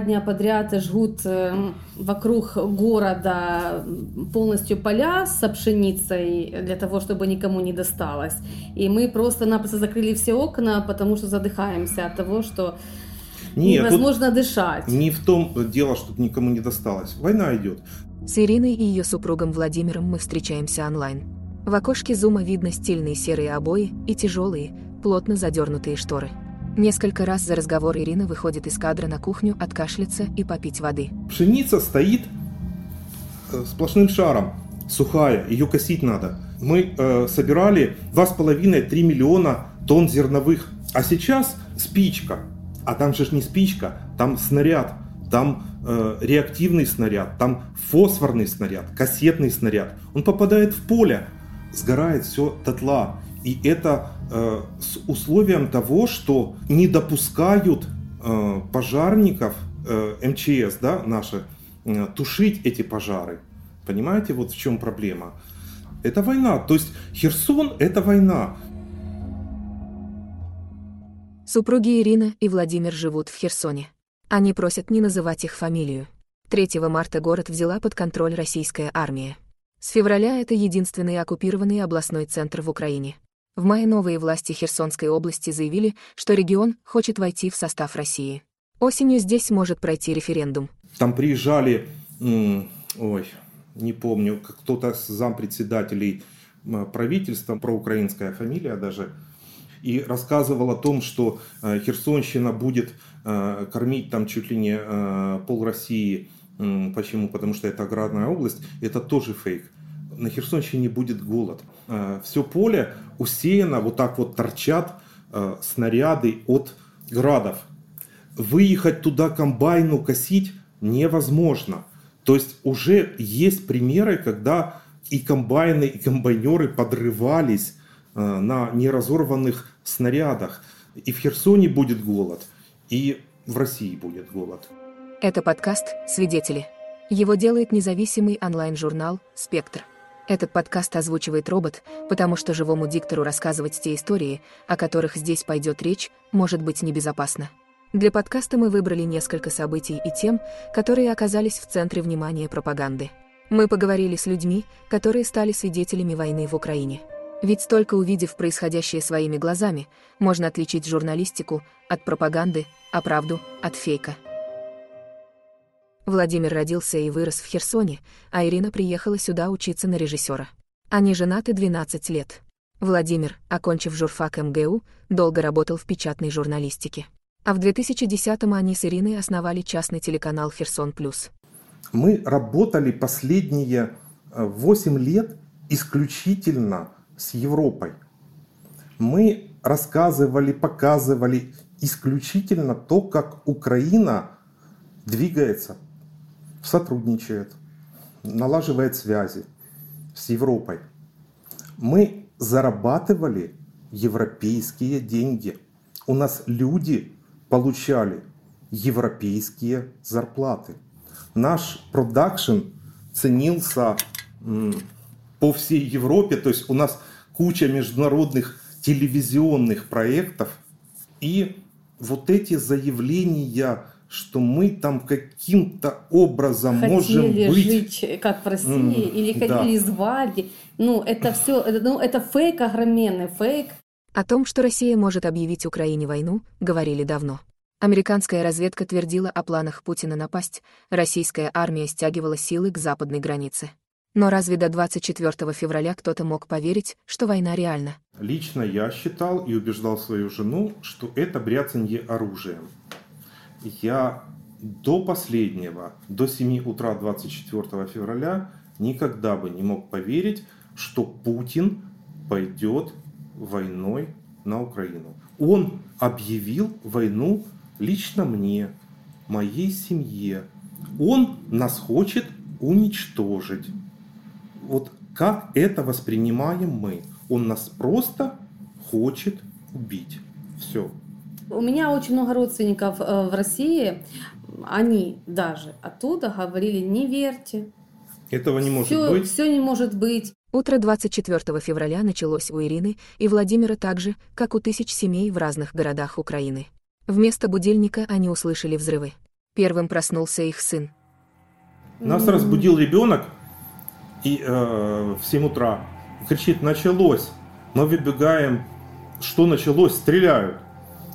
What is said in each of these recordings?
два дня подряд жгут э, вокруг города полностью поля с пшеницей для того, чтобы никому не досталось. И мы просто-напросто закрыли все окна, потому что задыхаемся от того, что Нет, невозможно дышать. Не в том дело, чтобы никому не досталось. Война идет. С Ириной и ее супругом Владимиром мы встречаемся онлайн. В окошке зума видно стильные серые обои и тяжелые, плотно задернутые шторы. Несколько раз за разговор Ирина выходит из кадра на кухню откашляться и попить воды. Пшеница стоит э, сплошным шаром, сухая, ее косить надо. Мы э, собирали 2,5-3 миллиона тонн зерновых, а сейчас спичка. А там же не спичка, там снаряд, там э, реактивный снаряд, там фосфорный снаряд, кассетный снаряд. Он попадает в поле, сгорает все дотла. И это с условием того, что не допускают э, пожарников э, МЧС, да, наши, э, тушить эти пожары. Понимаете, вот в чем проблема? Это война. То есть Херсон это война. Супруги Ирина и Владимир живут в Херсоне. Они просят не называть их фамилию. 3 марта город взяла под контроль российская армия. С февраля это единственный оккупированный областной центр в Украине. В мае новые власти Херсонской области заявили, что регион хочет войти в состав России. Осенью здесь может пройти референдум. Там приезжали, ой, не помню, кто-то с зампредседателей правительства, проукраинская фамилия даже, и рассказывал о том, что э, Херсонщина будет э, кормить там чуть ли не э, пол России. Почему? Потому что это аграрная область. Это тоже фейк. На Херсонщине будет голод. Все поле усеяно, вот так вот торчат снаряды от градов. Выехать туда комбайну косить невозможно. То есть уже есть примеры, когда и комбайны, и комбайнеры подрывались на неразорванных снарядах. И в Херсоне будет голод, и в России будет голод. Это подкаст «Свидетели». Его делает независимый онлайн-журнал «Спектр». Этот подкаст озвучивает робот, потому что живому диктору рассказывать те истории, о которых здесь пойдет речь, может быть небезопасно. Для подкаста мы выбрали несколько событий и тем, которые оказались в центре внимания пропаганды. Мы поговорили с людьми, которые стали свидетелями войны в Украине. Ведь только увидев происходящее своими глазами, можно отличить журналистику от пропаганды, а правду от фейка. Владимир родился и вырос в Херсоне, а Ирина приехала сюда учиться на режиссера. Они женаты 12 лет. Владимир, окончив журфак МГУ, долго работал в печатной журналистике. А в 2010-м они с Ириной основали частный телеканал «Херсон Плюс». Мы работали последние 8 э, лет исключительно с Европой. Мы рассказывали, показывали исключительно то, как Украина двигается, сотрудничает, налаживает связи с Европой. Мы зарабатывали европейские деньги. У нас люди получали европейские зарплаты. Наш продакшн ценился по всей Европе. То есть у нас куча международных телевизионных проектов. И вот эти заявления, что мы там каким-то образом хотели можем быть... жить, как в России, mm, или хотели да. звать. Ну, это все, ну, это фейк огроменный, фейк. О том, что Россия может объявить Украине войну, говорили давно. Американская разведка твердила о планах Путина напасть, российская армия стягивала силы к западной границе. Но разве до 24 февраля кто-то мог поверить, что война реальна? Лично я считал и убеждал свою жену, что это бряцанье оружием. Я до последнего, до 7 утра 24 февраля никогда бы не мог поверить, что Путин пойдет войной на Украину. Он объявил войну лично мне, моей семье. Он нас хочет уничтожить вот как это воспринимаем мы? Он нас просто хочет убить. Все. У меня очень много родственников э, в России. Они даже оттуда говорили, не верьте. Этого не может все, быть. Все не может быть. Утро 24 февраля началось у Ирины и Владимира так же, как у тысяч семей в разных городах Украины. Вместо будильника они услышали взрывы. Первым проснулся их сын. Нас разбудил ребенок и э, в 7 утра кричит «началось». Мы выбегаем, что началось, стреляют.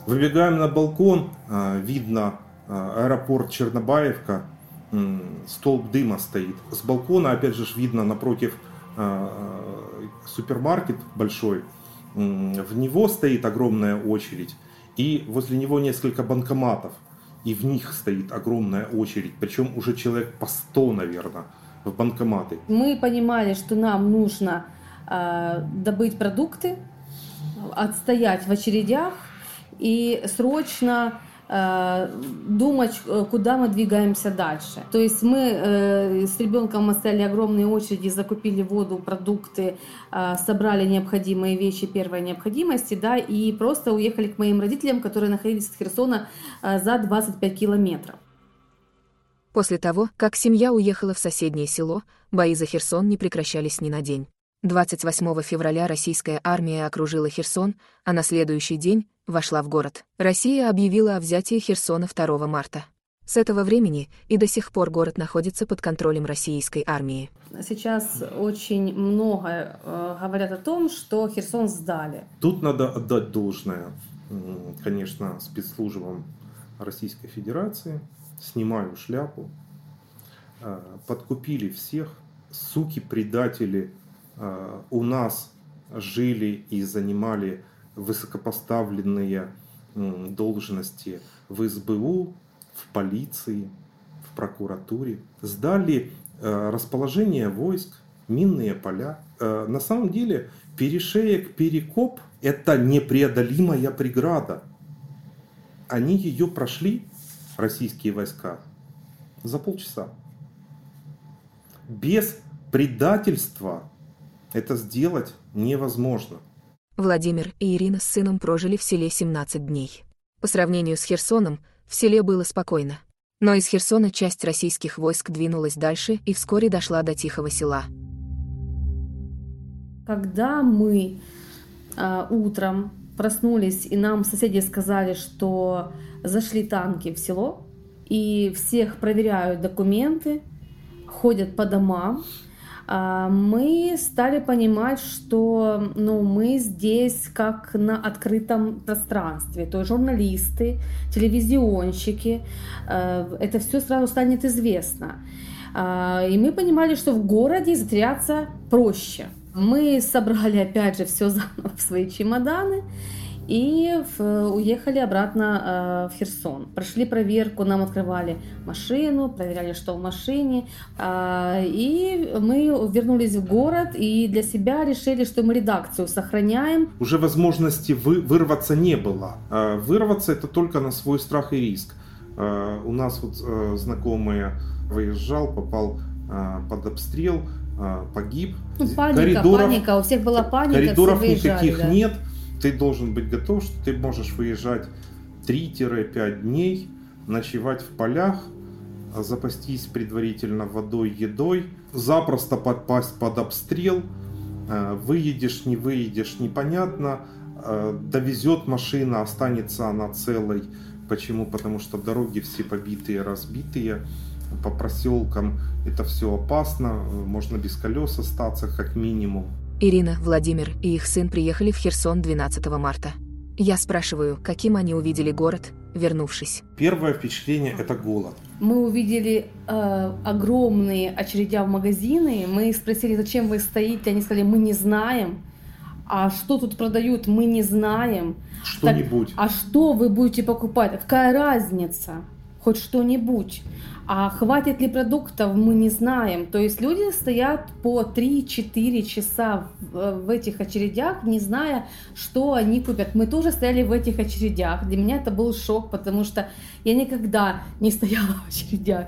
Выбегаем на балкон, э, видно э, аэропорт Чернобаевка, столб дыма стоит. С балкона, опять же, видно напротив э, супермаркет большой, в него стоит огромная очередь. И возле него несколько банкоматов и в них стоит огромная очередь, причем уже человек по 100, наверное, в банкоматы. Мы понимали, что нам нужно э, добыть продукты, отстоять в очередях и срочно Э, думать, э, куда мы двигаемся дальше. То есть мы э, с ребенком оставили огромные очереди, закупили воду, продукты, собрали необходимые вещи первой необходимости, да, и просто уехали к моим родителям, которые находились от Херсона за 25 километров. После того, как семья уехала в соседнее село, бои за Херсон не прекращались ни на день. 28 февраля российская армия окружила Херсон, а на следующий день вошла в город. Россия объявила о взятии Херсона 2 марта. С этого времени и до сих пор город находится под контролем российской армии. Сейчас очень много э, говорят о том, что Херсон сдали. Тут надо отдать должное, конечно, спецслужбам Российской Федерации. Снимаю шляпу. Э, подкупили всех. Суки, предатели э, у нас жили и занимали высокопоставленные должности в СБУ, в полиции, в прокуратуре, сдали э, расположение войск, минные поля. Э, на самом деле перешеек Перекоп – это непреодолимая преграда. Они ее прошли, российские войска, за полчаса. Без предательства это сделать невозможно. Владимир и Ирина с сыном прожили в селе 17 дней. По сравнению с Херсоном, в селе было спокойно. Но из Херсона часть российских войск двинулась дальше и вскоре дошла до Тихого села. Когда мы э, утром проснулись, и нам соседи сказали, что зашли танки в село, и всех проверяют документы, ходят по домам, мы стали понимать, что ну, мы здесь как на открытом пространстве. То есть журналисты, телевизионщики, э, это все сразу станет известно. А, и мы понимали, что в городе затеряться проще. Мы собрали опять же все заново в свои чемоданы и в, уехали обратно э, в Херсон. Прошли проверку, нам открывали машину, проверяли, что в машине. Э, и мы вернулись в город и для себя решили, что мы редакцию сохраняем. Уже возможности вы, вырваться не было. Э, вырваться это только на свой страх и риск. Э, у нас вот э, знакомый выезжал, попал э, под обстрел, э, погиб. Ну, паника, коридоров, паника, у всех была паника. Коридоров никаких да. нет ты должен быть готов, что ты можешь выезжать 3-5 дней, ночевать в полях, запастись предварительно водой, едой, запросто подпасть под обстрел, э, выедешь, не выедешь, непонятно, э, довезет машина, останется она целой. Почему? Потому что дороги все побитые, разбитые, по проселкам это все опасно, можно без колес остаться как минимум. Ирина, Владимир и их сын приехали в Херсон 12 марта. Я спрашиваю, каким они увидели город, вернувшись. Первое впечатление – это голод. Мы увидели э, огромные очередя в магазины. Мы спросили, зачем вы стоите. Они сказали, мы не знаем. А что тут продают, мы не знаем. Что-нибудь. а что вы будете покупать? Какая разница? Хоть что-нибудь. А хватит ли продуктов, мы не знаем. То есть люди стоят по 3-4 часа в, в этих очередях, не зная, что они купят. Мы тоже стояли в этих очередях. Для меня это был шок, потому что я никогда не стояла в очередях.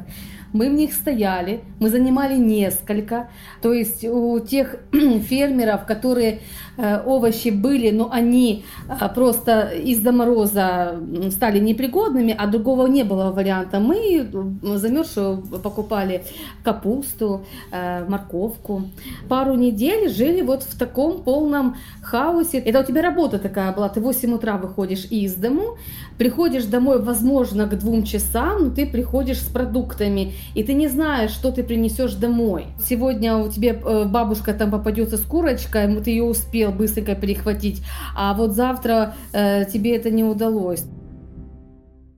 мы в них стояли, мы занимали несколько. То есть у тех фермеров, которые э, овощи были, но они э, просто из-за мороза стали непригодными, а другого не было варианта, мы замерзшую покупали капусту, э, морковку. Пару недель жили вот в таком полном хаосе. Это у тебя работа такая была, ты в 8 утра выходишь из дому, приходишь домой, возможно, к двум часам, но ты приходишь с продуктами, и ты не знаешь, что ты принесешь домой. Сегодня у тебя э, бабушка там попадется с курочкой, ты ее успел быстренько перехватить, а вот завтра э, тебе это не удалось.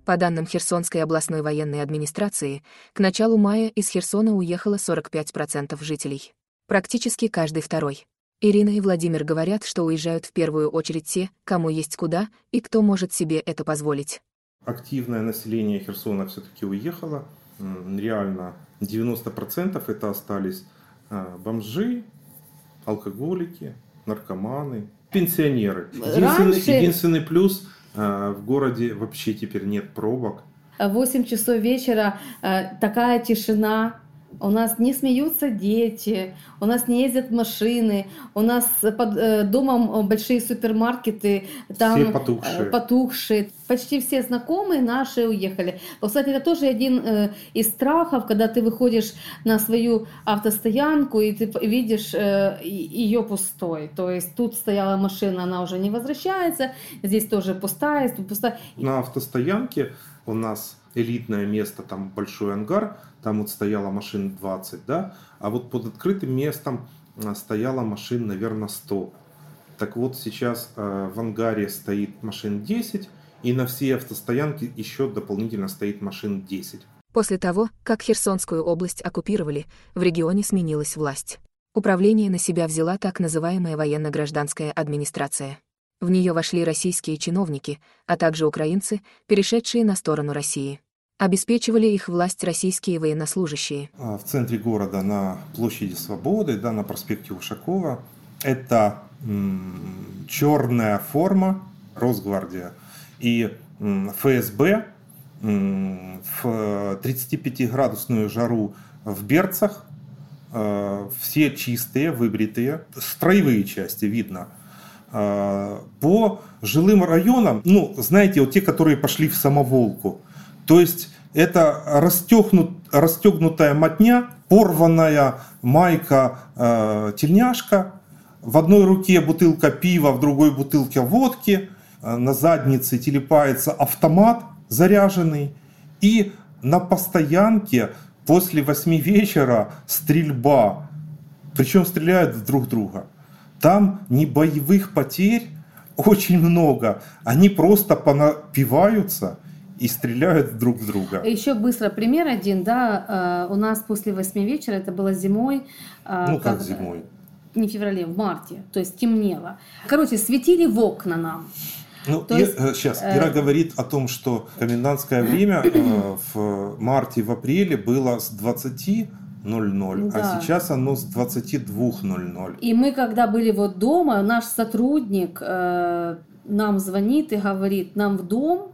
По данным Херсонской областной военной администрации, к началу мая из Херсона уехало 45% жителей. Практически каждый второй. Ирина и Владимир говорят, что уезжают в первую очередь те, кому есть куда и кто может себе это позволить. Активное население Херсона все-таки уехало. Реально 90% это остались а, бомжи, алкоголики, наркоманы, пенсионеры. Единственный, Раньше... единственный плюс а, в городе вообще теперь нет пробок. 8 часов вечера э, такая тишина, у нас не смеются дети, у нас не ездят машины, у нас под э, домом большие супермаркеты, там все потухшие. Э, потухшие. Почти все знакомые наши уехали. Кстати, это тоже один э, из страхов, когда ты выходишь на свою автостоянку и ты видишь ее пустой. То есть тут стояла машина, она уже не возвращается, здесь тоже пустая, тут пустая. На автостоянке у нас элитное место, там большой ангар, там вот стояла машин 20, да, а вот под открытым местом а, стояла машин, наверное, 100. Так вот сейчас э, в ангаре стоит машин 10, и на всей автостоянке еще дополнительно стоит машин 10. После того, как Херсонскую область оккупировали, в регионе сменилась власть. Управление на себя взяла так называемая военно-гражданская администрация. В нее вошли российские чиновники, а также украинцы, перешедшие на сторону России. Обеспечивали их власть российские военнослужащие. А, в центре города на площади Свободы, да, на проспекте Ушакова, это черная форма Росгвардия и ФСБ м- в 35-градусную жару в берцах, э, все чистые, выбритые, строевые части видно – а, по жилым районам, ну, знаете, вот те, которые пошли в самоволку, то есть это расстегнут, расстегнутая мотня, порванная майка, э, тельняшка, в одной руке бутылка пива, в другой бутылка водки, э, на заднице телепается автомат заряженный, и на постоянке после восьми вечера стрельба, причем стреляют друг друга. Там не боевых потерь очень много. Они просто понапиваются и стреляют друг в друга. Еще быстро пример один, да, э, у нас после восьми вечера, это было зимой. Э, ну как, как зимой? Не в феврале, в марте, то есть темнело. Короче, светили в окна нам. Ну, То есть, сейчас, э, Ира э... говорит о том, что комендантское время э, в марте, в апреле было с 20 00, а да. а сейчас оно с 22.00. И мы, когда были вот дома, наш сотрудник э, нам звонит и говорит, нам в дом,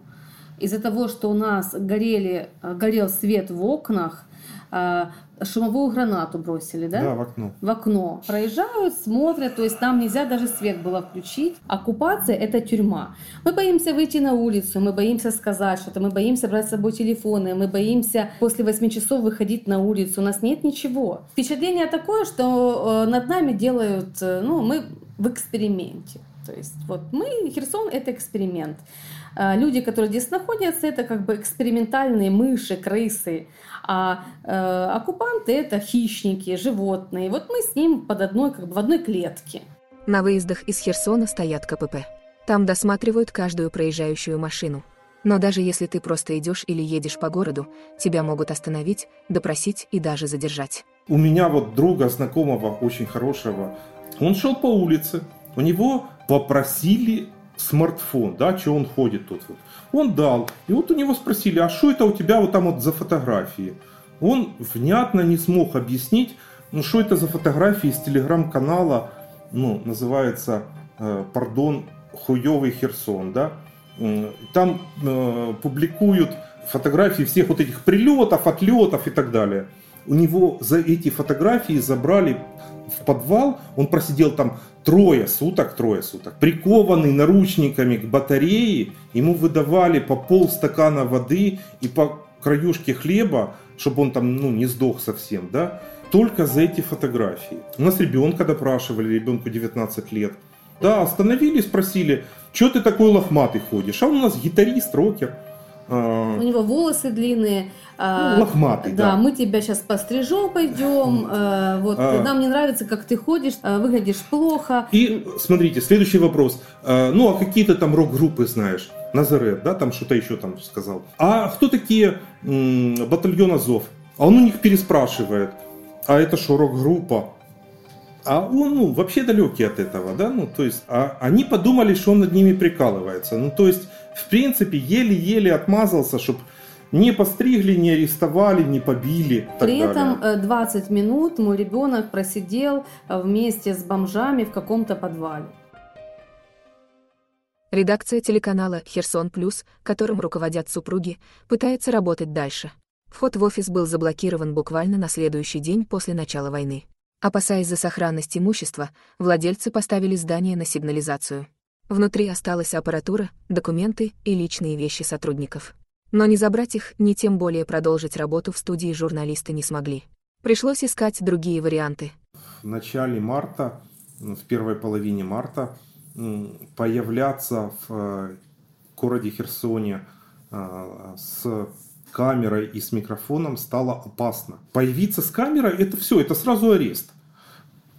из-за того, что у нас горели, горел свет в окнах, э, шумовую гранату бросили, да? Да, в окно. В окно. Проезжают, смотрят, то есть там нельзя даже свет было включить. Оккупация – это тюрьма. Мы боимся выйти на улицу, мы боимся сказать что-то, мы боимся брать с собой телефоны, мы боимся после 8 часов выходить на улицу. У нас нет ничего. Впечатление такое, что э, над нами делают, э, ну, мы в эксперименте. То есть вот мы, Херсон – это эксперимент. А, люди, которые здесь находятся, это как бы экспериментальные мыши, крысы, а э, оккупанты это хищники, животные. Вот мы с ним под одной, как бы в одной клетке. На выездах из Херсона стоят КПП. Там досматривают каждую проезжающую машину. Но даже если ты просто идешь или едешь по городу, тебя могут остановить, допросить и даже задержать. У меня вот друга знакомого, очень хорошего, он шел по улице, у него попросили смартфон, да, что он ходит тут вот. Он дал. И вот у него спросили, а что это у тебя вот там вот за фотографии? Он внятно не смог объяснить, ну что это за фотографии из телеграм-канала, ну, называется, э, пардон, хуёвый Херсон, да. Там э, публикуют фотографии всех вот этих прилетов, отлетов и так далее. У него за эти фотографии забрали в подвал, он просидел там трое суток, трое суток, прикованный наручниками к батарее, ему выдавали по полстакана воды и по краюшке хлеба, чтобы он там ну, не сдох совсем, да, только за эти фотографии. У нас ребенка допрашивали, ребенку 19 лет. Да, остановили, спросили, что ты такой лохматый ходишь? А он у нас гитарист, рокер. А, у него волосы длинные. А, ну, лохматый, да. Да, мы тебя сейчас пострижем, пойдем. Вот, а... нам не нравится, как ты ходишь, выглядишь плохо. И смотрите, следующий вопрос. Ну, а какие то там рок-группы знаешь? Назарет, да, там что-то еще там сказал. А кто такие батальон Азов? А он у них переспрашивает. А это что, рок-группа? А он, ну, вообще далекий от этого, да, ну, то есть, а они подумали, что он над ними прикалывается. Ну, то есть, в принципе, еле-еле отмазался, чтобы не постригли, не арестовали, не побили. При этом далее. 20 минут мой ребенок просидел э, вместе с бомжами в каком-то подвале. Редакция телеканала «Херсон Плюс», которым руководят супруги, пытается работать дальше. Вход в офис был заблокирован буквально на следующий день после начала войны. Опасаясь за сохранность имущества, владельцы поставили здание на сигнализацию. Внутри осталась аппаратура, документы и личные вещи сотрудников. Но не забрать их, ни тем более продолжить работу в студии журналисты не смогли. Пришлось искать другие варианты. В начале марта, в первой половине марта, появляться в э, городе Херсоне э, с камерой и с микрофоном стало опасно. Появиться с камерой это все, это сразу арест.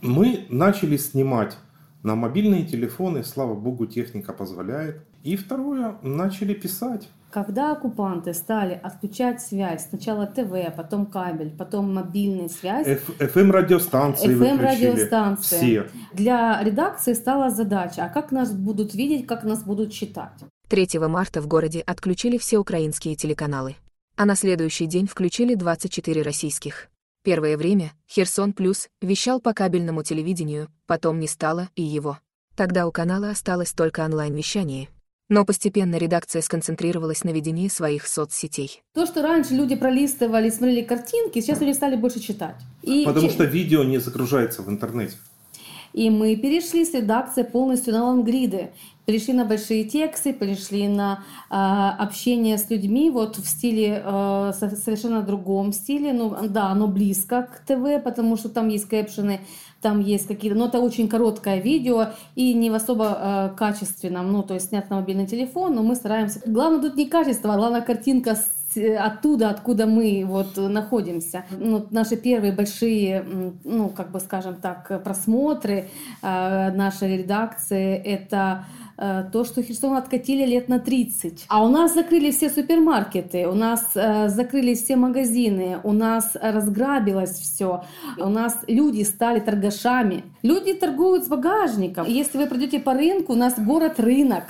Мы начали снимать на мобильные телефоны, слава богу, техника позволяет. И второе, начали писать. Когда оккупанты стали отключать связь, сначала ТВ, потом кабель, потом мобильная связь. FM-радиостанции FM-радиостанции. Все. Для редакции стала задача, а как нас будут видеть, как нас будут читать. 3 марта в городе отключили все украинские телеканалы а на следующий день включили 24 российских. Первое время Херсон Плюс вещал по кабельному телевидению, потом не стало и его. Тогда у канала осталось только онлайн-вещание. Но постепенно редакция сконцентрировалась на ведении своих соцсетей. То, что раньше люди пролистывали, смотрели картинки, сейчас люди стали больше читать. И Потому что видео не загружается в интернете. И мы перешли с редакции полностью на лонгриды. Перешли на большие тексты, перешли на э, общение с людьми вот в стиле, э, совершенно другом стиле. Ну да, оно близко к ТВ, потому что там есть кэпшены, там есть какие-то, но это очень короткое видео и не в особо э, качественном, ну то есть снят на мобильный телефон, но мы стараемся. Главное тут не качество, а главное картинка с оттуда, откуда мы вот находимся. Ну, наши первые большие, ну, как бы скажем так, просмотры э, нашей редакции, это э, то, что Херсон откатили лет на 30. А у нас закрыли все супермаркеты, у нас э, закрылись все магазины, у нас разграбилось все, у нас люди стали торгашами. Люди торгуют с багажником. Если вы придете по рынку, у нас город-рынок.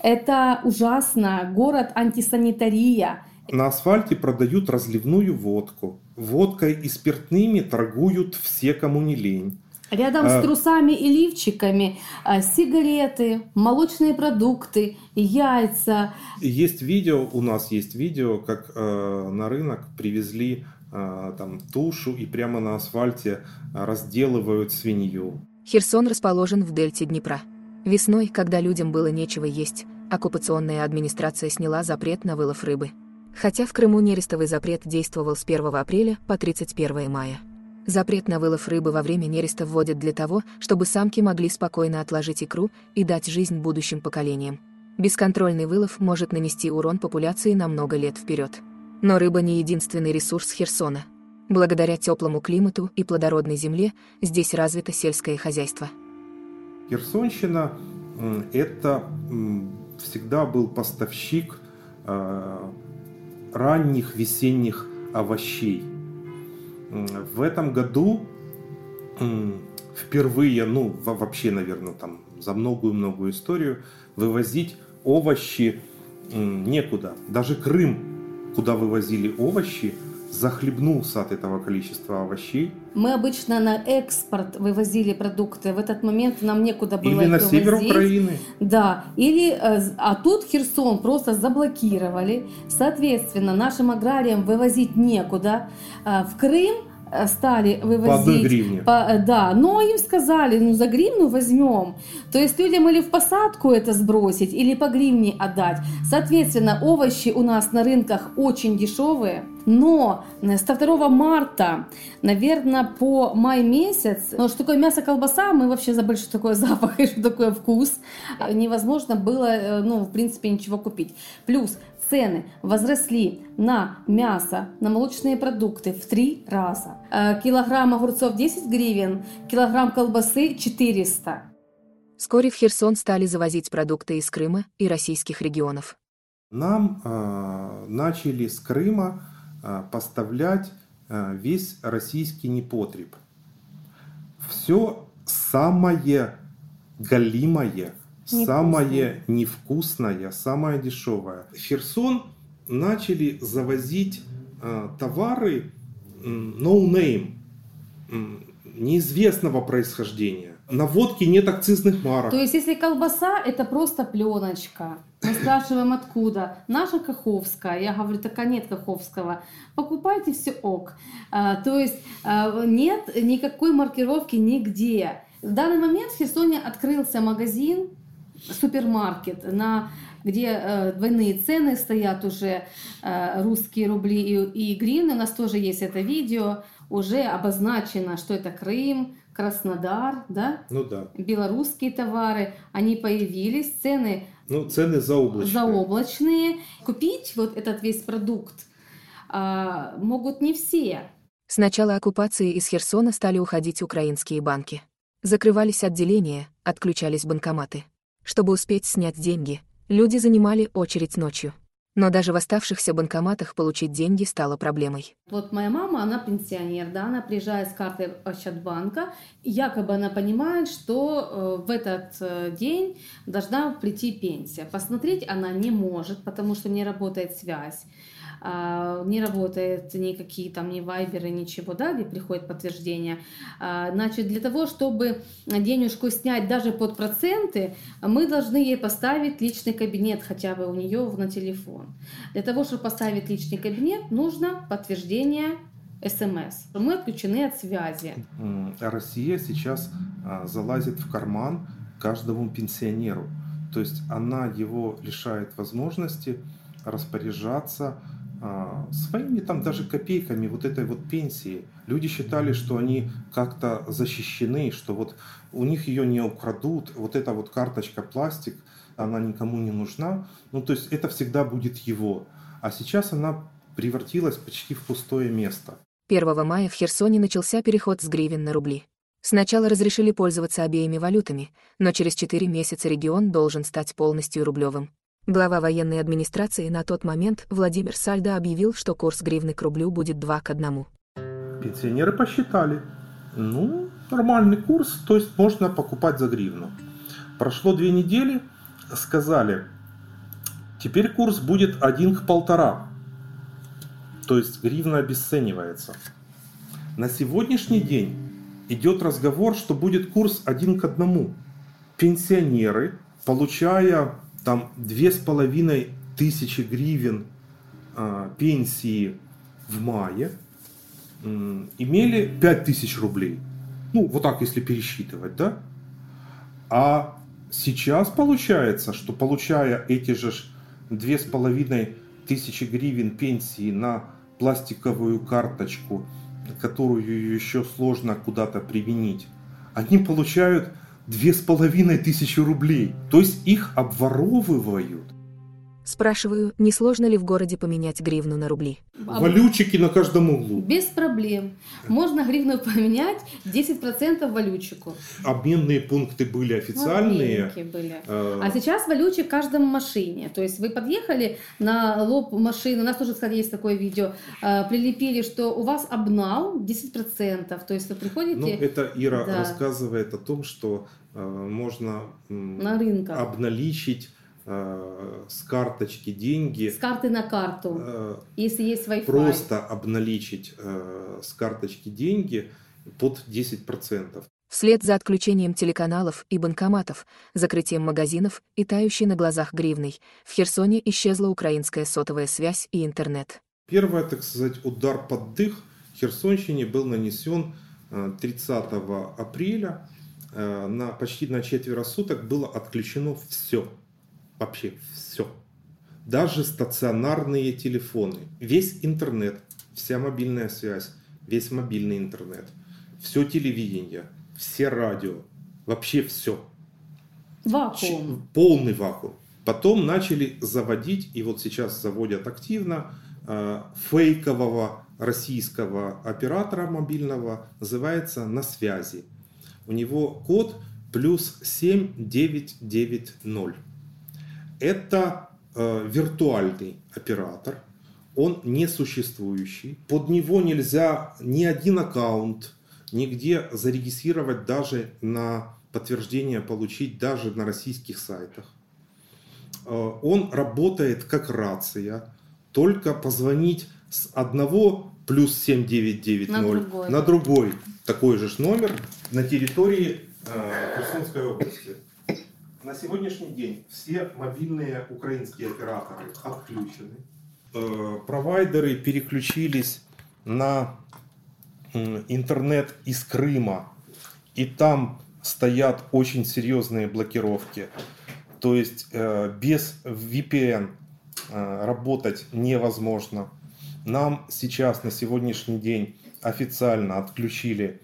Это ужасно, город антисанитария. На асфальте продают разливную водку. Водкой и спиртными торгуют все, кому не лень. Рядом а... с трусами и лифчиками а, сигареты, молочные продукты, яйца. Есть видео, у нас есть видео, как э, на рынок привезли э, там тушу и прямо на асфальте разделывают свинью. Херсон расположен в дельте Днепра. Весной, когда людям было нечего есть, оккупационная администрация сняла запрет на вылов рыбы хотя в Крыму нерестовый запрет действовал с 1 апреля по 31 мая. Запрет на вылов рыбы во время нереста вводят для того, чтобы самки могли спокойно отложить икру и дать жизнь будущим поколениям. Бесконтрольный вылов может нанести урон популяции на много лет вперед. Но рыба не единственный ресурс Херсона. Благодаря теплому климату и плодородной земле здесь развито сельское хозяйство. Херсонщина – это всегда был поставщик а, ранних весенних овощей. В этом году впервые, ну вообще, наверное, там за многую-многую историю, вывозить овощи некуда. Даже Крым, куда вывозили овощи, захлебнулся от этого количества овощей. Мы обычно на экспорт вывозили продукты. В этот момент нам некуда было Или на север вывозить. Украины. Да, или, э, а тут Херсон просто заблокировали. Соответственно, нашим аграриям вывозить некуда. А В Крым э, стали вывозить... По по- э, да, но им сказали, ну за гривну возьмем. То есть людям или в посадку это сбросить, или по гривне отдать. Соответственно, овощи у нас на рынках очень дешевые. Но э, со 2 марта, наверное, по май месяц, ну, что такое мясо, колбаса, мы вообще забыли, что такое запах и что такое вкус. Невозможно было, э, ну, в принципе, ничего купить. Плюс цены возросли на мясо, на молочные продукты в три раза. Э, Килограмм огурцов 10 гривен, килограмм колбасы 400. Вскоре в Херсон стали завозить продукты из Крыма и российских регионов. Нам э, начали с Крыма поставлять э, весь российский непотреб. Все самое галимое, Невкусное. самое невкусное, самое дешевое. Херсон начали завозить э, товары no name, неизвестного происхождения. На водке нет акцизных марок. То есть, если колбаса, это просто пленочка. Мы спрашиваем, откуда. Наша Каховская. Я говорю, так а нет Каховского. Покупайте все ок. А, то есть, а, нет никакой маркировки нигде. В данный момент в Херсоне открылся магазин, супермаркет, на, где э, двойные цены стоят уже, э, русские рубли и, и гривны. У нас тоже есть это видео. Уже обозначено, что это Крым, Краснодар, да? Ну да. белорусские товары, они появились, цены Ну, цены заоблачные. заоблачные. Купить вот этот весь продукт а, могут не все. С начала оккупации из Херсона стали уходить украинские банки. Закрывались отделения, отключались банкоматы. Чтобы успеть снять деньги, люди занимали очередь ночью. Но даже в оставшихся банкоматах получить деньги стало проблемой. Вот моя мама, она пенсионер, да, она приезжает с картой Ощадбанка, якобы она понимает, что э, в этот э, день должна прийти пенсия. Посмотреть она не может, потому что не работает связь. А, не работает никакие там ни вайберы, ничего, да, где приходит подтверждение. А, Значит, для того, чтобы денежку снять даже под проценты, мы должны ей поставить личный кабинет хотя бы у нее на телефон. Для того, чтобы поставить личный кабинет, нужно подтверждение СМС. Мы отключены от связи. М, Россия сейчас а, залазит в карман каждому пенсионеру. То есть она его лишает возможности распоряжаться а, своими там даже копейками вот этой вот пенсии. Люди считали, что они как-то защищены, что вот у них ее не украдут, вот эта вот карточка пластик, она никому не нужна. Ну, то есть это всегда будет его. А сейчас она превратилась почти в пустое место. 1 мая в Херсоне начался переход с гривен на рубли. Сначала разрешили пользоваться обеими валютами, но через 4 месяца регион должен стать полностью рублевым. Глава военной администрации на тот момент Владимир Сальдо объявил, что курс гривны к рублю будет 2 к 1. Пенсионеры посчитали. Ну, нормальный курс, то есть можно покупать за гривну. Прошло две недели, сказали, теперь курс будет один к полтора. То есть гривна обесценивается. На сегодняшний день идет разговор, что будет курс один к одному. Пенсионеры, получая там две с половиной тысячи гривен а, пенсии в мае, м, имели 5000 рублей. Ну, вот так, если пересчитывать, да? А сейчас получается, что получая эти же две с половиной тысячи гривен пенсии на пластиковую карточку, которую еще сложно куда-то применить, они получают две с половиной тысячи рублей. То есть их обворовывают. Спрашиваю, не сложно ли в городе поменять гривну на рубли? А Валютчики на каждом углу. Без проблем. Можно гривну поменять 10% валютчику. Обменные пункты были официальные. Обменники были. Э, А сейчас валючик в каждом машине. То есть вы подъехали на лоб машины, у нас тоже, кстати, есть такое видео, э, прилепили, что у вас обнал 10%. То есть вы приходите Ну, это Ира Да. рассказывает о том, что э, можно на рынках. обналичить с карточки деньги. С карты на карту, э, если есть Wi-Fi. Просто обналичить э, с карточки деньги под 10%. Вслед за отключением телеканалов и банкоматов, закрытием магазинов и тающей на глазах гривной, в Херсоне исчезла украинская сотовая связь и интернет. Первый, так сказать, удар под дых Херсонщине был нанесен 30 апреля. На, почти на четверо суток было отключено все Вообще все. Даже стационарные телефоны, весь интернет, вся мобильная связь, весь мобильный интернет, все телевидение, все радио, вообще все. Вакуум. Полный вакуум. Потом начали заводить, и вот сейчас заводят активно, э, фейкового российского оператора мобильного, называется «На связи». У него код плюс 7990. Это э, виртуальный оператор, он не существующий. Под него нельзя ни один аккаунт нигде зарегистрировать даже на подтверждение получить даже на российских сайтах. Э, он работает как рация, только позвонить с одного плюс 7990 на другой, на другой такой же номер на территории э, Херсонской области. На сегодняшний день все мобильные украинские операторы отключены. Э, провайдеры переключились на интернет из Крыма, и там стоят очень серьезные блокировки. То есть э, без VPN э, работать невозможно. Нам сейчас на сегодняшний день официально отключили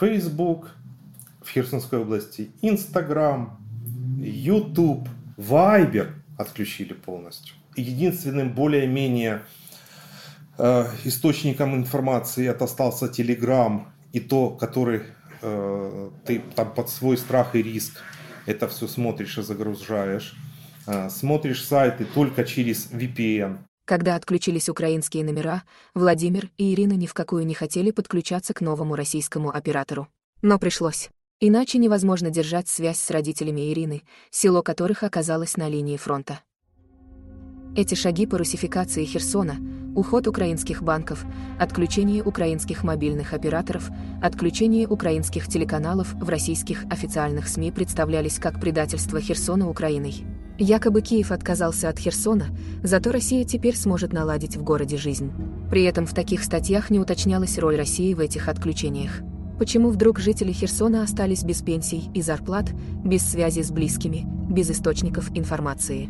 Facebook в Херсонской области, Instagram, YouTube, Viber отключили полностью. Единственным более-менее э, источником информации это остался Telegram и то, который э, ты там под свой страх и риск это все смотришь и загружаешь. Э, смотришь сайты только через VPN. Когда отключились украинские номера, Владимир и Ирина ни в какую не хотели подключаться к новому российскому оператору. Но пришлось. Иначе невозможно держать связь с родителями Ирины, село которых оказалось на линии фронта. Эти шаги по русификации Херсона, уход украинских банков, отключение украинских мобильных операторов, отключение украинских телеканалов в российских официальных СМИ представлялись как предательство Херсона Украиной. Якобы Киев отказался от Херсона, зато Россия теперь сможет наладить в городе жизнь. При этом в таких статьях не уточнялась роль России в этих отключениях. Почему вдруг жители Херсона остались без пенсий и зарплат, без связи с близкими, без источников информации?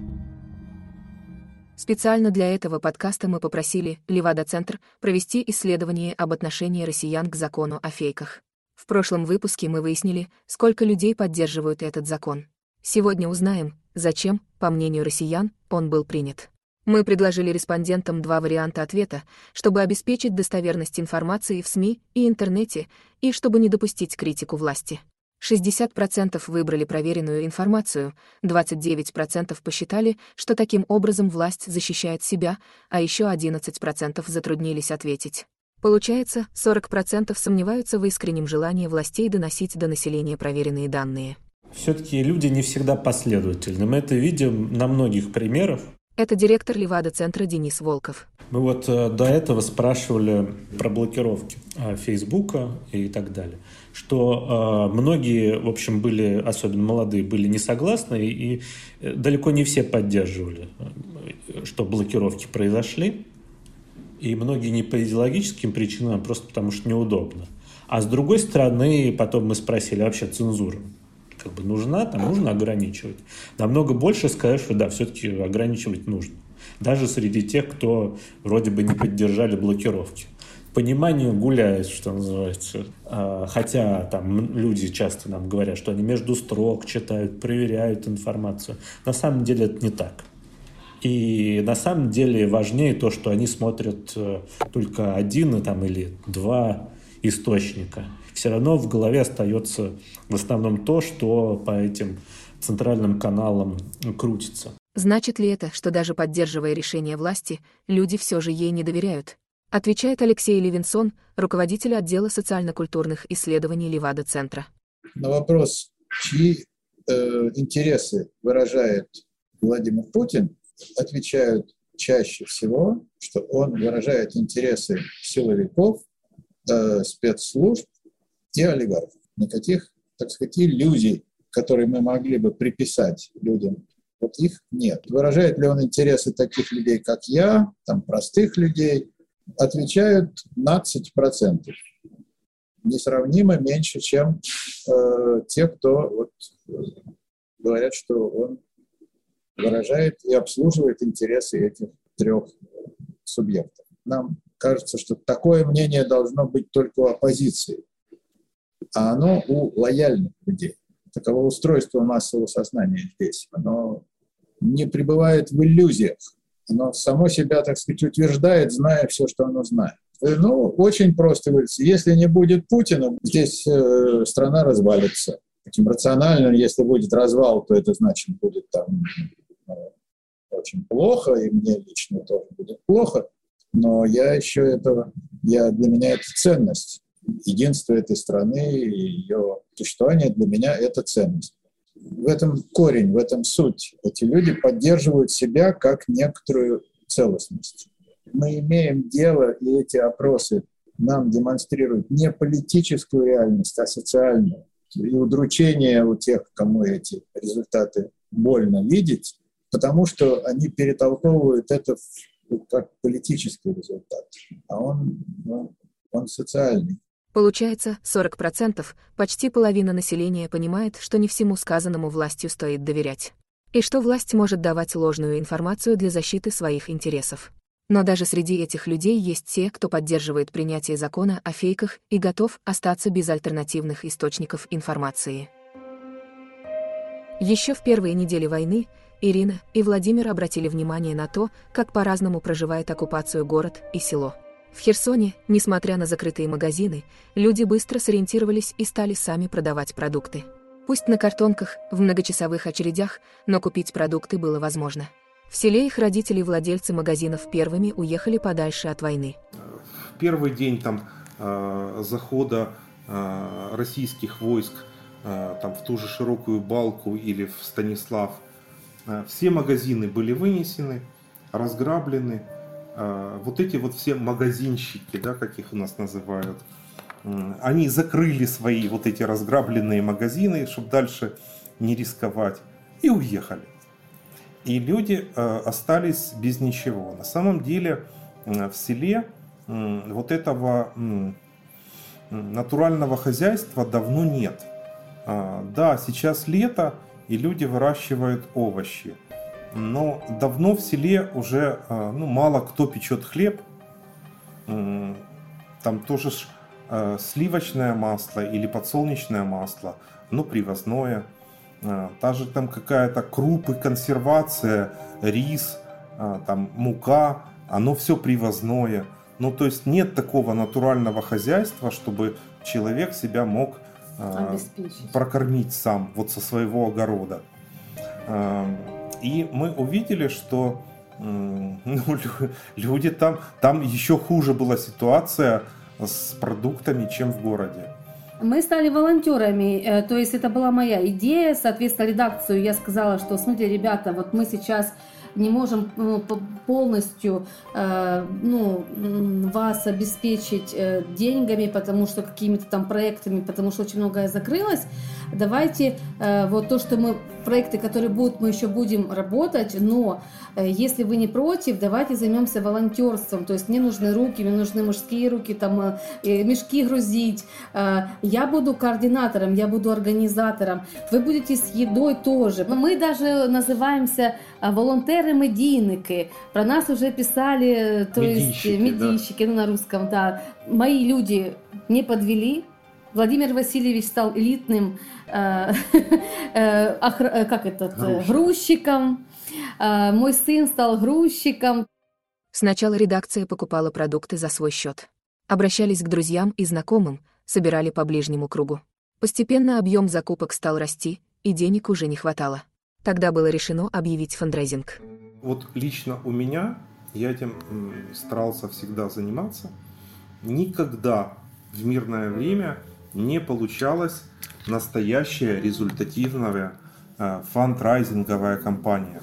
Специально для этого подкаста мы попросили Левада-центр провести исследование об отношении россиян к закону о фейках. В прошлом выпуске мы выяснили, сколько людей поддерживают этот закон. Сегодня узнаем, зачем, по мнению россиян, он был принят. Мы предложили респондентам два варианта ответа, чтобы обеспечить достоверность информации в СМИ и интернете, и чтобы не допустить критику власти. 60% выбрали проверенную информацию, 29% посчитали, что таким образом власть защищает себя, а еще 11% затруднились ответить. Получается, 40% сомневаются в искреннем желании властей доносить до населения проверенные данные. Все-таки люди не всегда последовательны. Мы это видим на многих примерах. Это директор Левада-центра Денис Волков. Мы вот э, до этого спрашивали про блокировки э, Фейсбука и так далее, что э, многие, в общем, были, особенно молодые, были не согласны, и далеко не все поддерживали, что блокировки произошли, и многие не по идеологическим причинам, а просто потому что неудобно. А с другой стороны, потом мы спросили, а вообще цензура как бы нужна, там нужно ограничивать. Намного больше сказать, что да, все-таки ограничивать нужно. Даже среди тех, кто вроде бы не поддержали блокировки. Понимание гуляет, что называется. А, хотя там люди часто нам говорят, что они между строк читают, проверяют информацию. На самом деле это не так. И на самом деле важнее то, что они смотрят э, только один там, или два источника все равно в голове остается в основном то, что по этим центральным каналам крутится. Значит ли это, что даже поддерживая решение власти, люди все же ей не доверяют? Отвечает Алексей Левинсон, руководитель отдела социально-культурных исследований Левада-центра. На вопрос, чьи э, интересы выражает Владимир Путин, отвечают чаще всего, что он выражает интересы силовиков, э, спецслужб и олигархов. Никаких, так сказать, иллюзий, которые мы могли бы приписать людям, вот их нет. Выражает ли он интересы таких людей, как я, там, простых людей, отвечают 15%. Несравнимо меньше, чем э, те, кто вот, э, говорят, что он выражает и обслуживает интересы этих трех субъектов. Нам кажется, что такое мнение должно быть только у оппозиции, а оно у лояльных людей. Таково устройство массового сознания здесь. Оно не пребывает в иллюзиях. Оно само себя, так сказать, утверждает, зная все, что оно знает. Ну, очень просто говорится. Если не будет Путина, здесь э, страна развалится. Таким рациональным, если будет развал, то это значит будет там э, очень плохо, и мне лично тоже будет плохо. Но я еще этого, я, для меня это ценность. Единство этой страны и ее существование для меня это ценность в этом корень, в этом суть. Эти люди поддерживают себя как некоторую целостность. Мы имеем дело, и эти опросы нам демонстрируют не политическую реальность, а социальную. И удручение у тех, кому эти результаты больно видеть, потому что они перетолковывают это как политический результат, а он, ну, он социальный. Получается, 40%, почти половина населения понимает, что не всему сказанному властью стоит доверять. И что власть может давать ложную информацию для защиты своих интересов. Но даже среди этих людей есть те, кто поддерживает принятие закона о фейках и готов остаться без альтернативных источников информации. Еще в первые недели войны Ирина и Владимир обратили внимание на то, как по-разному проживает оккупацию город и село. В Херсоне, несмотря на закрытые магазины, люди быстро сориентировались и стали сами продавать продукты. Пусть на картонках, в многочасовых очередях, но купить продукты было возможно. В селе их родители владельцы магазинов первыми уехали подальше от войны. В первый день там э, захода э, российских войск э, там, в ту же широкую балку или в Станислав, э, все магазины были вынесены, разграблены, вот эти вот все магазинщики, да, как их у нас называют, они закрыли свои вот эти разграбленные магазины, чтобы дальше не рисковать, и уехали. И люди а, остались без ничего. На самом деле в селе вот этого натурального хозяйства давно нет. А, да, сейчас лето, и люди выращивают овощи но давно в селе уже а, ну, мало кто печет хлеб. Там тоже а, сливочное масло или подсолнечное масло, но привозное. А, та же там какая-то крупы, консервация, рис, там мука, оно все привозное. Ну, то есть нет такого натурального хозяйства, чтобы человек себя мог прокормить сам, вот со своего огорода. И мы увидели, что ну, люди там, там еще хуже была ситуация с продуктами, чем в городе. Мы стали волонтерами, э, то есть это была моя идея, соответственно, редакцию я сказала, что смотрите, ребята, вот мы сейчас не можем ну, полностью э, ну, вас обеспечить э, деньгами, потому что какими-то там проектами, потому что очень многое закрылось. Давайте э, вот то, что мы проекты, которые будут, мы еще будем работать, но если вы не против, давайте займемся волонтерством. То есть мне нужны руки, мне нужны мужские руки, там мешки грузить. Я буду координатором, я буду организатором. Вы будете с едой тоже. Мы даже называемся волонтеры волонтеры медийники Про нас уже писали, то медийщики, есть медийщики, да. ну на русском, да. Мои люди не подвели. Владимир Васильевич стал элитным, э, э, э, как этот, грузчиком. Мой сын стал грузчиком. Сначала редакция покупала продукты за свой счет. Обращались к друзьям и знакомым, собирали по ближнему кругу. Постепенно объем закупок стал расти, и денег уже не хватало. Тогда было решено объявить фандрайзинг. Вот лично у меня, я этим старался всегда заниматься, никогда в мирное время не получалось настоящее результативное э, фандрайзинговая компания,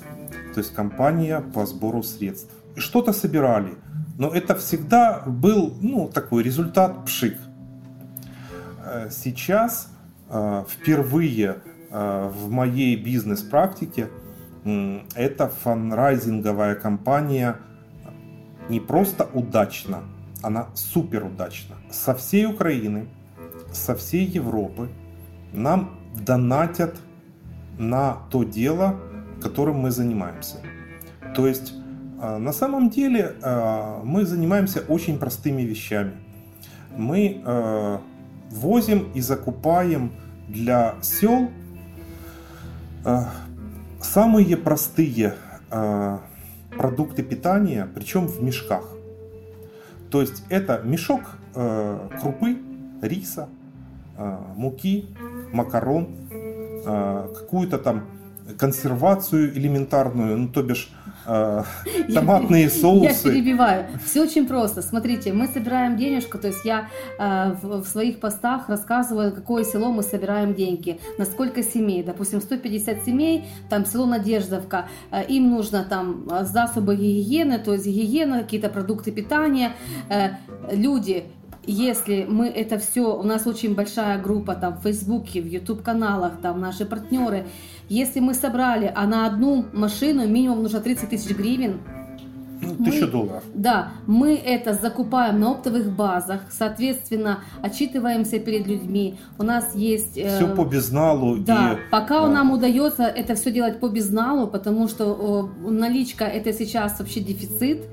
то есть компания по сбору средств. Что-то собирали, но это всегда был ну, такой результат пшик. Э, сейчас впервые в моей бизнес-практике эта фанрайзинговая компания не просто удачна, она супер удачна. Со всей Украины, со всей Европы нам донатят на то дело, которым мы занимаемся. То есть э, на самом деле э, мы занимаемся очень простыми вещами. Мы э, возим и закупаем для сел самые простые продукты питания, причем в мешках. То есть это мешок крупы, риса, муки, макарон, а, какую-то там консервацию элементарную, ну то бишь э, томатные соусы. Я перебиваю. Все очень просто. Смотрите, мы собираем денежку, то есть я э, в, в своих постах рассказываю, какое село мы собираем деньги, на сколько семей. Допустим, 150 семей, там село Надеждовка, э, им нужно там засобы гигиены, то есть гигиена, какие-то продукты питания. Э, люди если мы это все, у нас очень большая группа там в Фейсбуке, в YouTube каналах, там наши партнеры, если мы собрали, а на одну машину минимум нужно 30 тысяч гривен, ну, тысячу долларов. Да, мы это закупаем на оптовых базах, соответственно, отчитываемся перед людьми. У нас есть... Э, все по безналу. Да, и, пока да. нам удается это все делать по безналу, потому что э, наличка это сейчас вообще дефицит.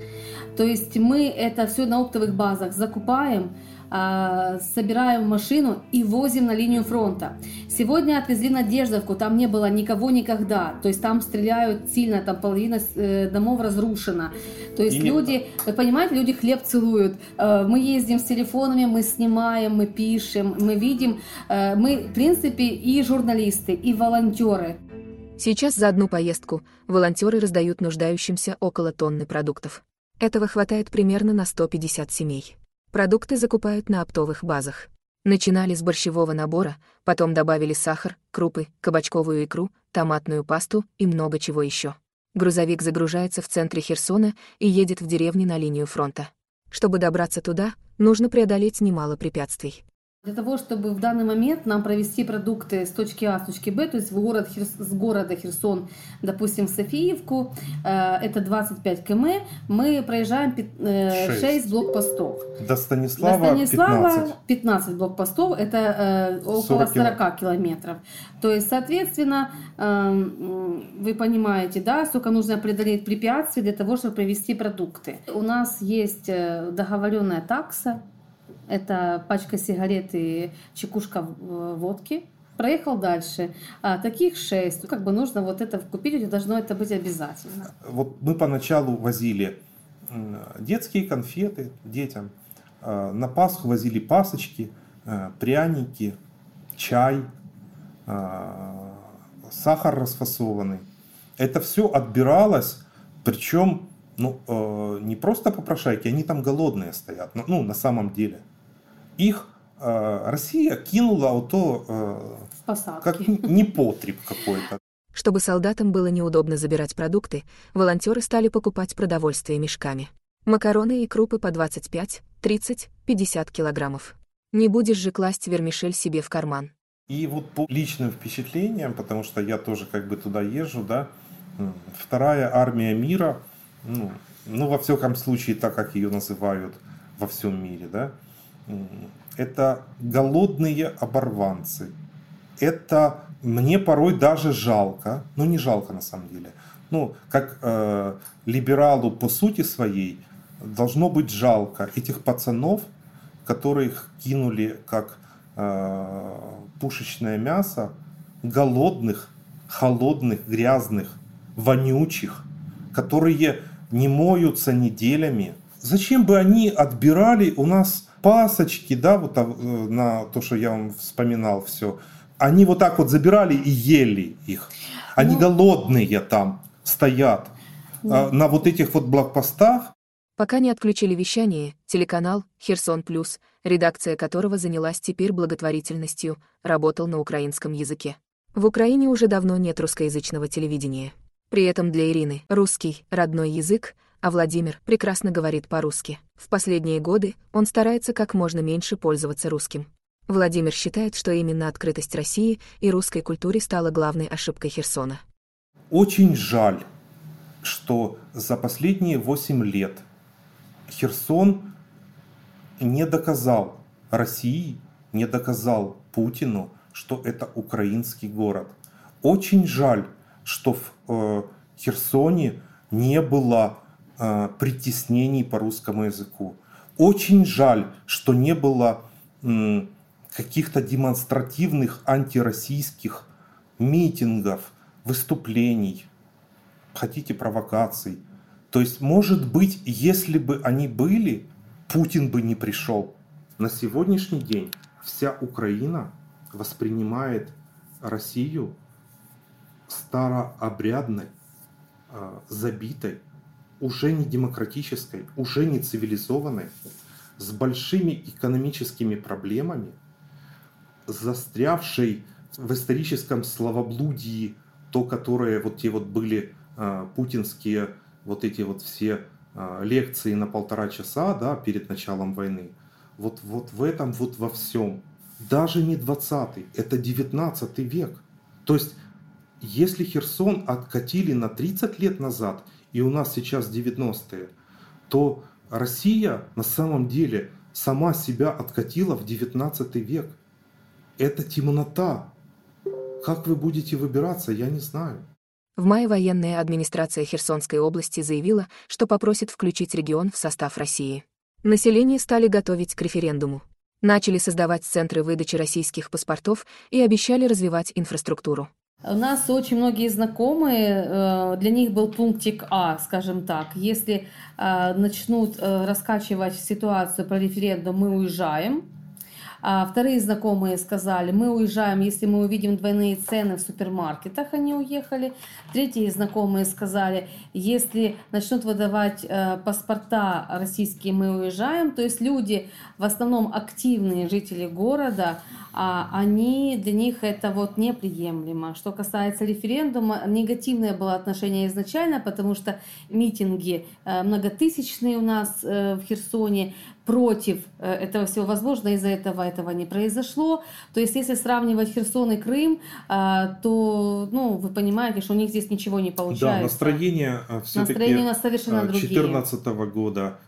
То есть мы это все на оптовых базах закупаем, а, собираем машину и возим на линию фронта. Сегодня отвезли Надеждовку, там не было никого никогда. То есть там стреляют сильно, там половина э, домов разрушена. То есть и... люди, вы понимаете, люди хлеб целуют. Э, мы ездим с телефонами, мы снимаем, мы пишем, мы видим. Э, мы, в принципе, и журналисты, и волонтеры. Сейчас за одну поездку волонтеры раздают нуждающимся около тонны продуктов. Этого хватает примерно на 150 семей. Продукты закупают на оптовых базах. Начинали с борщевого набора, потом добавили сахар, крупы, кабачковую икру, томатную пасту и много чего еще. Грузовик загружается в центре Херсона и едет в деревни на линию фронта. Чтобы добраться туда, нужно преодолеть немало препятствий. Для того, чтобы в данный момент нам провести продукты с точки А в точки Б, то есть в город, с города Херсон, допустим, в Софиевку, э, это 25 км, мы проезжаем 6, 6 э, блокпостов. До Станислава, До Станислава 15. 15 блокпостов, это э, около 40, 40 километров. То есть, соответственно, вы понимаете, да, сколько нужно преодолеть препятствий для того, чтобы провести продукты. У нас есть договоренная такса, это пачка сигарет и чекушка э, водки. Проехал дальше. А таких шесть. Как бы нужно вот это купить, должно это быть обязательно. Вот мы поначалу возили детские конфеты детям. А, на Пасху возили пасочки, э, пряники, чай, а, сахар расфасованный. Это все отбиралось, причем ну, э, не просто попрошайки, они там голодные стоят, ну, ну на самом деле – их э, Россия кинула ото э, как непотреб какой-то. Чтобы солдатам было неудобно забирать продукты, волонтеры стали покупать продовольствие мешками. Макароны и крупы по 25, 30, 50 килограммов. Не будешь же класть вермишель себе в карман. И вот по личным впечатлениям, потому что я тоже как бы туда езжу, да, вторая армия мира, ну, ну во всяком случае, так как ее называют во всем мире, да, это голодные оборванцы. Это мне порой даже жалко, ну не жалко на самом деле. Ну, как э, либералу по сути своей должно быть жалко этих пацанов, которых кинули как э, пушечное мясо, голодных, холодных, грязных, вонючих, которые не моются неделями. Зачем бы они отбирали у нас пасочки, да, вот э, на то, что я вам вспоминал все, они вот так вот забирали и ели их. Они ну, голодные там стоят ну, на вот этих вот блокпостах. Пока не отключили вещание, телеканал «Херсон Плюс», редакция которого занялась теперь благотворительностью, работал на украинском языке. В Украине уже давно нет русскоязычного телевидения. При этом для Ирины русский — родной язык, а Владимир прекрасно говорит по-русски. В последние годы он старается как можно меньше пользоваться русским. Владимир считает, что именно открытость России и русской культуре стала главной ошибкой Херсона. Очень жаль, что за последние 8 лет Херсон не доказал России, не доказал Путину, что это украинский город. Очень жаль, что в э, Херсоне не было э, притеснений по русскому языку. Очень жаль, что не было каких-то демонстративных антироссийских митингов, выступлений, хотите провокаций. То есть, может быть, если бы они были, Путин бы не пришел. На сегодняшний день вся Украина воспринимает Россию старообрядной, а, забитой, уже не демократической, уже не цивилизованной, с большими экономическими проблемами, застрявшей в историческом словоблудии, то, которое вот те вот были э, путинские вот эти вот все э, лекции на полтора часа, да, перед началом войны, вот, вот в этом вот во всем даже не 20 это 19 век. То есть, если Херсон откатили на 30 лет назад, и у нас сейчас 90-е, то Россия на самом деле сама себя откатила в 19 век. Это темнота. Как вы будете выбираться, я не знаю. В мае военная администрация Херсонской области заявила, что попросит включить регион в состав России. Население стали готовить к референдуму начали создавать центры выдачи российских паспортов и обещали развивать инфраструктуру. У нас очень многие знакомые, э, для них был пунктик А, скажем так. Если э, начнут э, раскачивать ситуацию про референдум, мы уезжаем. А вторые знакомые сказали, мы уезжаем, если мы увидим двойные цены в супермаркетах, они уехали. Третьи знакомые сказали, если начнут выдавать э, паспорта российские, мы уезжаем. То есть люди, в основном активные жители города, а они, для них это вот неприемлемо. Что касается референдума, негативное было отношение изначально, потому что митинги э, многотысячные у нас э, в Херсоне, против э, этого всего. Возможно, из-за этого этого не произошло. То есть, если сравнивать Херсон и Крым, а, то, ну, вы понимаете, что у них здесь ничего не получается. Да, настроение а, все-таки настроение у нас совершенно 2014 -го года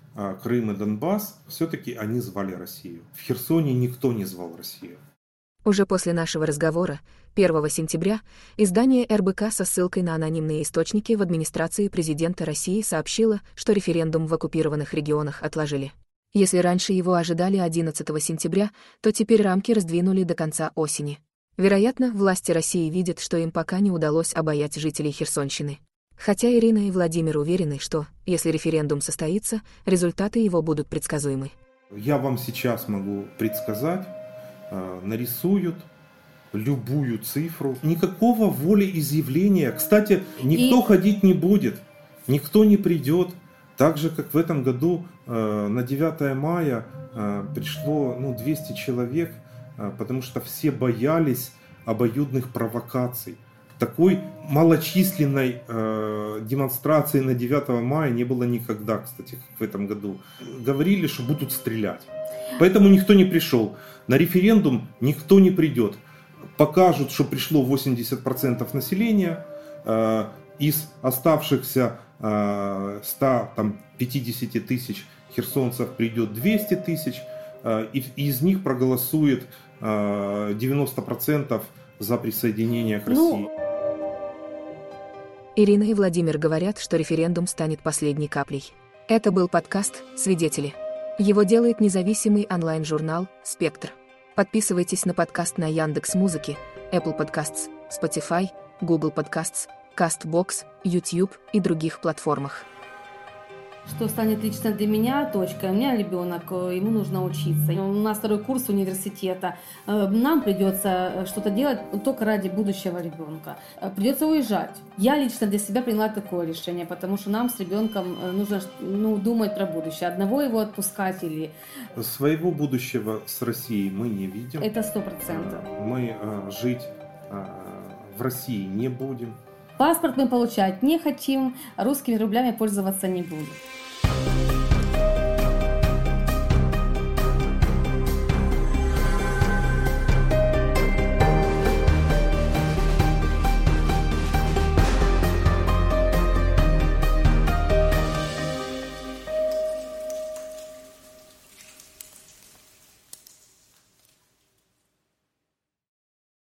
Крым и Донбасс, все-таки они звали Россию. В Херсоне никто не звал Россию. Уже после нашего разговора, 1 сентября, издание РБК со ссылкой на анонимные источники в администрации президента России сообщило, что референдум в оккупированных регионах отложили. Если раньше его ожидали 11 сентября, то теперь рамки раздвинули до конца осени. Вероятно, власти России видят, что им пока не удалось обаять жителей Херсонщины. Хотя Ирина и Владимир уверены, что, если референдум состоится, результаты его будут предсказуемы. Я вам сейчас могу предсказать, э, нарисуют любую цифру. Никакого волеизъявления. Кстати, никто и... ходить не будет, никто не придет. Так же, как в этом году э, на 9 мая э, пришло ну, 200 человек, э, потому что все боялись обоюдных провокаций. Такой малочисленной э, демонстрации на 9 мая не было никогда, кстати, как в этом году. Говорили, что будут стрелять. Поэтому никто не пришел. На референдум никто не придет. Покажут, что пришло 80% населения. Э, из оставшихся 150 э, тысяч херсонцев придет 200 тысяч, э, и из них проголосует 90% э, за присоединение к ну, России. Ну... Ирина и Владимир говорят, что референдум станет последней каплей. Это был подкаст «Свидетели». Его делает независимый онлайн-журнал «Спектр». Подписывайтесь на подкаст на Яндекс Музыке, Apple Podcasts, Spotify, Google Podcasts – CastBox, YouTube и других платформах. Что станет лично для меня точкой? У меня ребенок, э, ему нужно учиться. У нас второй курс университета. Э, нам придется э, что-то делать только ради будущего ребенка. Придется уезжать. Я лично для себя приняла такое решение, потому что нам с ребенком нужно ну, думать про будущее. Одного его отпускать или... Своего будущего с Россией мы не видим. Это сто процентов. Мы жить в России не будем. Паспорт мы получать не хотим, русскими рублями пользоваться не будем.